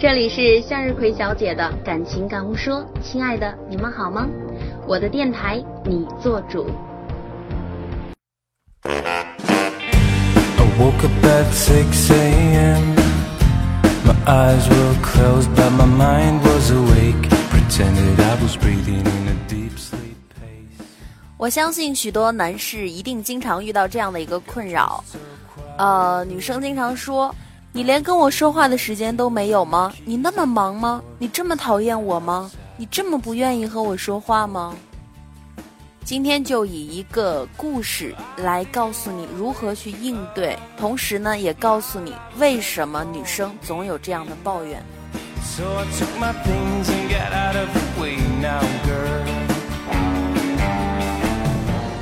这里是向日葵小姐的感情感悟说，亲爱的，你们好吗？我的电台，你做主。我相信许多男士一定经常遇到这样的一个困扰，呃，女生经常说。你连跟我说话的时间都没有吗？你那么忙吗？你这么讨厌我吗？你这么不愿意和我说话吗？今天就以一个故事来告诉你如何去应对，同时呢，也告诉你为什么女生总有这样的抱怨。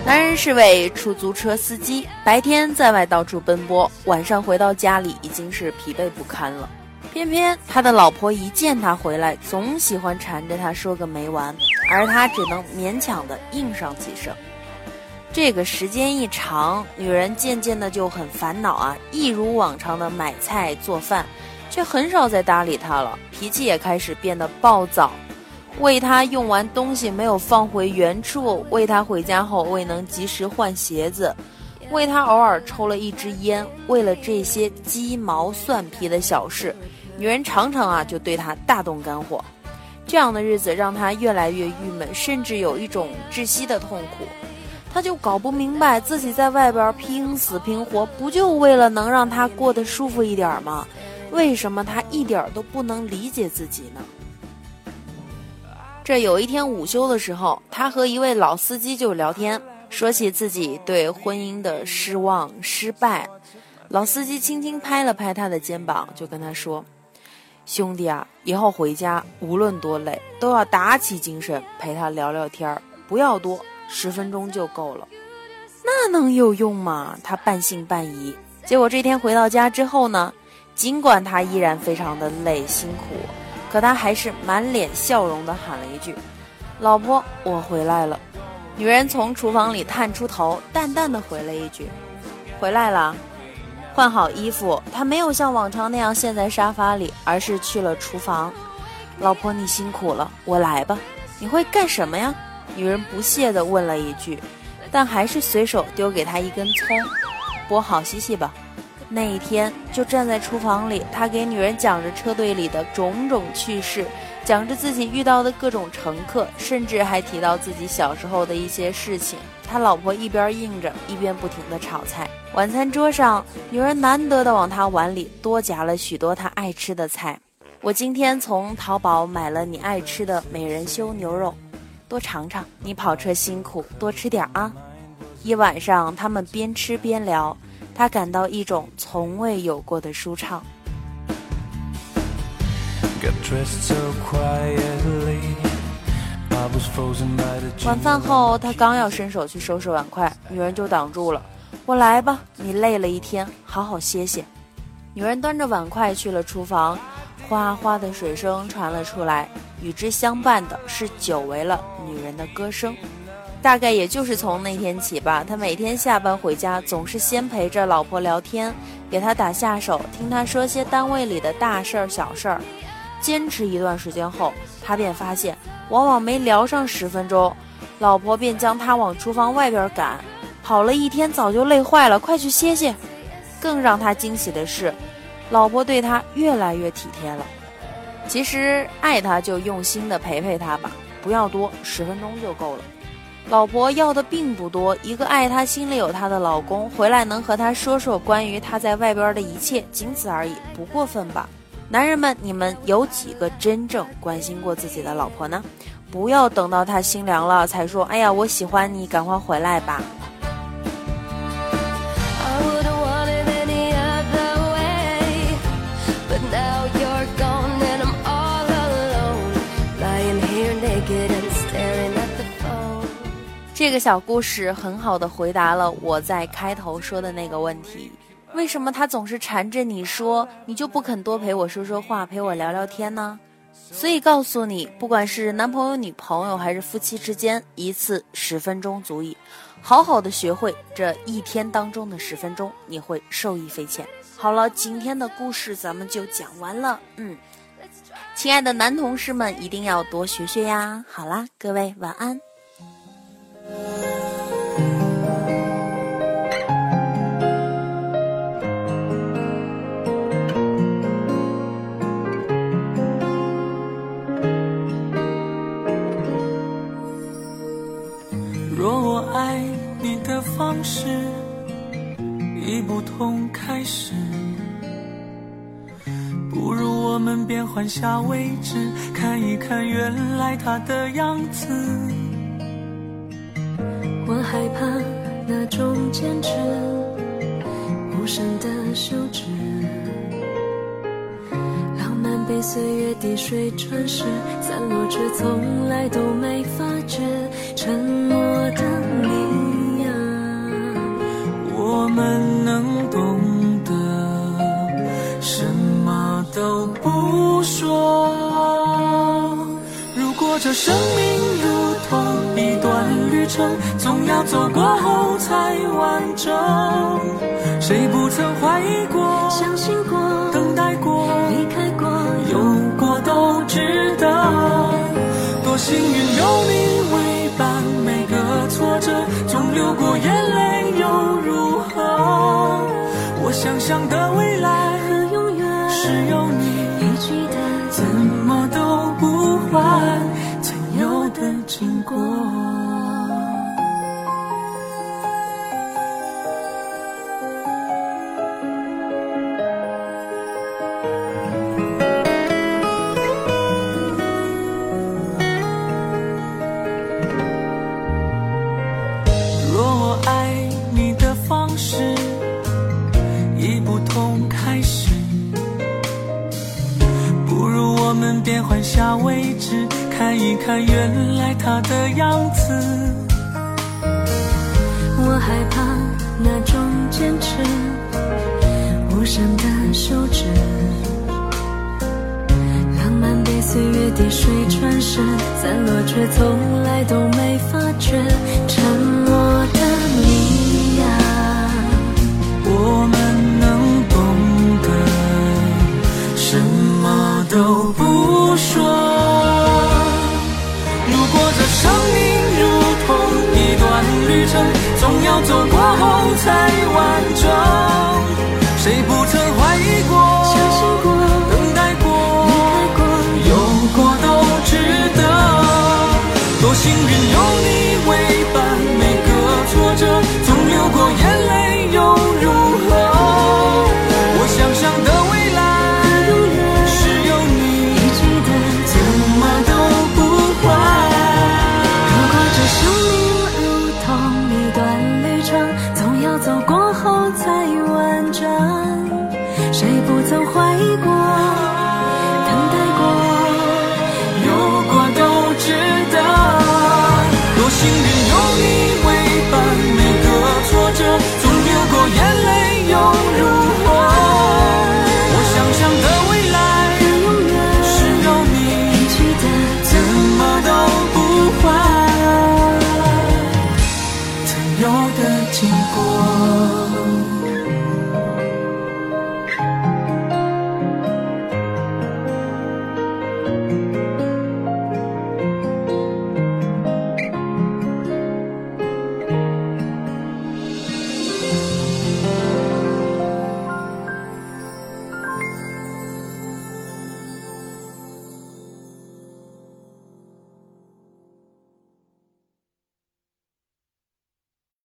男人是位出租车司机，白天在外到处奔波，晚上回到家里已经是疲惫不堪了。偏偏他的老婆一见他回来，总喜欢缠着他说个没完，而他只能勉强的应上几声。这个时间一长，女人渐渐的就很烦恼啊，一如往常的买菜做饭，却很少再搭理他了，脾气也开始变得暴躁。为他用完东西没有放回原处，为他回家后未能及时换鞋子，为他偶尔抽了一支烟，为了这些鸡毛蒜皮的小事，女人常常啊就对他大动肝火。这样的日子让他越来越郁闷，甚至有一种窒息的痛苦。他就搞不明白自己在外边拼死拼活，不就为了能让他过得舒服一点吗？为什么他一点都不能理解自己呢？这有一天午休的时候，他和一位老司机就聊天，说起自己对婚姻的失望、失败。老司机轻轻拍了拍他的肩膀，就跟他说：“兄弟啊，以后回家无论多累，都要打起精神陪他聊聊天儿，不要多，十分钟就够了。”那能有用吗？他半信半疑。结果这天回到家之后呢，尽管他依然非常的累、辛苦。可他还是满脸笑容地喊了一句：“老婆，我回来了。”女人从厨房里探出头，淡淡的回了一句：“回来了。”换好衣服，他没有像往常那样陷在沙发里，而是去了厨房。“老婆，你辛苦了，我来吧。”“你会干什么呀？”女人不屑地问了一句，但还是随手丢给他一根葱，“剥好洗洗吧。”那一天，就站在厨房里，他给女人讲着车队里的种种趣事，讲着自己遇到的各种乘客，甚至还提到自己小时候的一些事情。他老婆一边应着，一边不停地炒菜。晚餐桌上，女人难得的往他碗里多夹了许多他爱吃的菜。我今天从淘宝买了你爱吃的美人修牛肉，多尝尝。你跑车辛苦，多吃点啊。一晚上，他们边吃边聊。他感到一种从未有过的舒畅。晚饭后，他刚要伸手去收拾碗筷，女人就挡住了。我来吧，你累了一天，好好歇歇。女人端着碗筷去了厨房，哗哗的水声传了出来，与之相伴的是久违了女人的歌声。大概也就是从那天起吧，他每天下班回家，总是先陪着老婆聊天，给她打下手，听她说些单位里的大事儿、小事儿。坚持一段时间后，他便发现，往往没聊上十分钟，老婆便将他往厨房外边赶。跑了一天，早就累坏了，快去歇歇。更让他惊喜的是，老婆对他越来越体贴了。其实爱他就用心的陪陪他吧，不要多，十分钟就够了。老婆要的并不多，一个爱她、心里有她的老公，回来能和她说说关于她在外边的一切，仅此而已，不过分吧？男人们，你们有几个真正关心过自己的老婆呢？不要等到她心凉了才说，哎呀，我喜欢你，赶快回来吧。这个小故事很好的回答了我在开头说的那个问题：为什么他总是缠着你说，你就不肯多陪我说说话，陪我聊聊天呢？所以告诉你，不管是男朋友、女朋友还是夫妻之间，一次十分钟足矣。好好的学会这一天当中的十分钟，你会受益匪浅。好了，今天的故事咱们就讲完了。嗯。亲爱的男同事们，一定要多学学呀！好啦，各位晚安。若我爱你的方式已不同开始。不如我们变换下位置，看一看原来他的样子。害怕那种坚持，无声的休止。浪漫被岁月滴水穿石，散落却从来都没发觉。沉默的你呀，我们能懂得，什么。都不说。如果这生命程，总要走过后才完整。谁不曾怀疑过、相信过、等待过、离开过、有过都值得。多幸运换下位置，看一看原来他的样子。我害怕那种坚持，无声的休止。浪漫被岁月滴水穿石，散落却从来都没发觉。幸运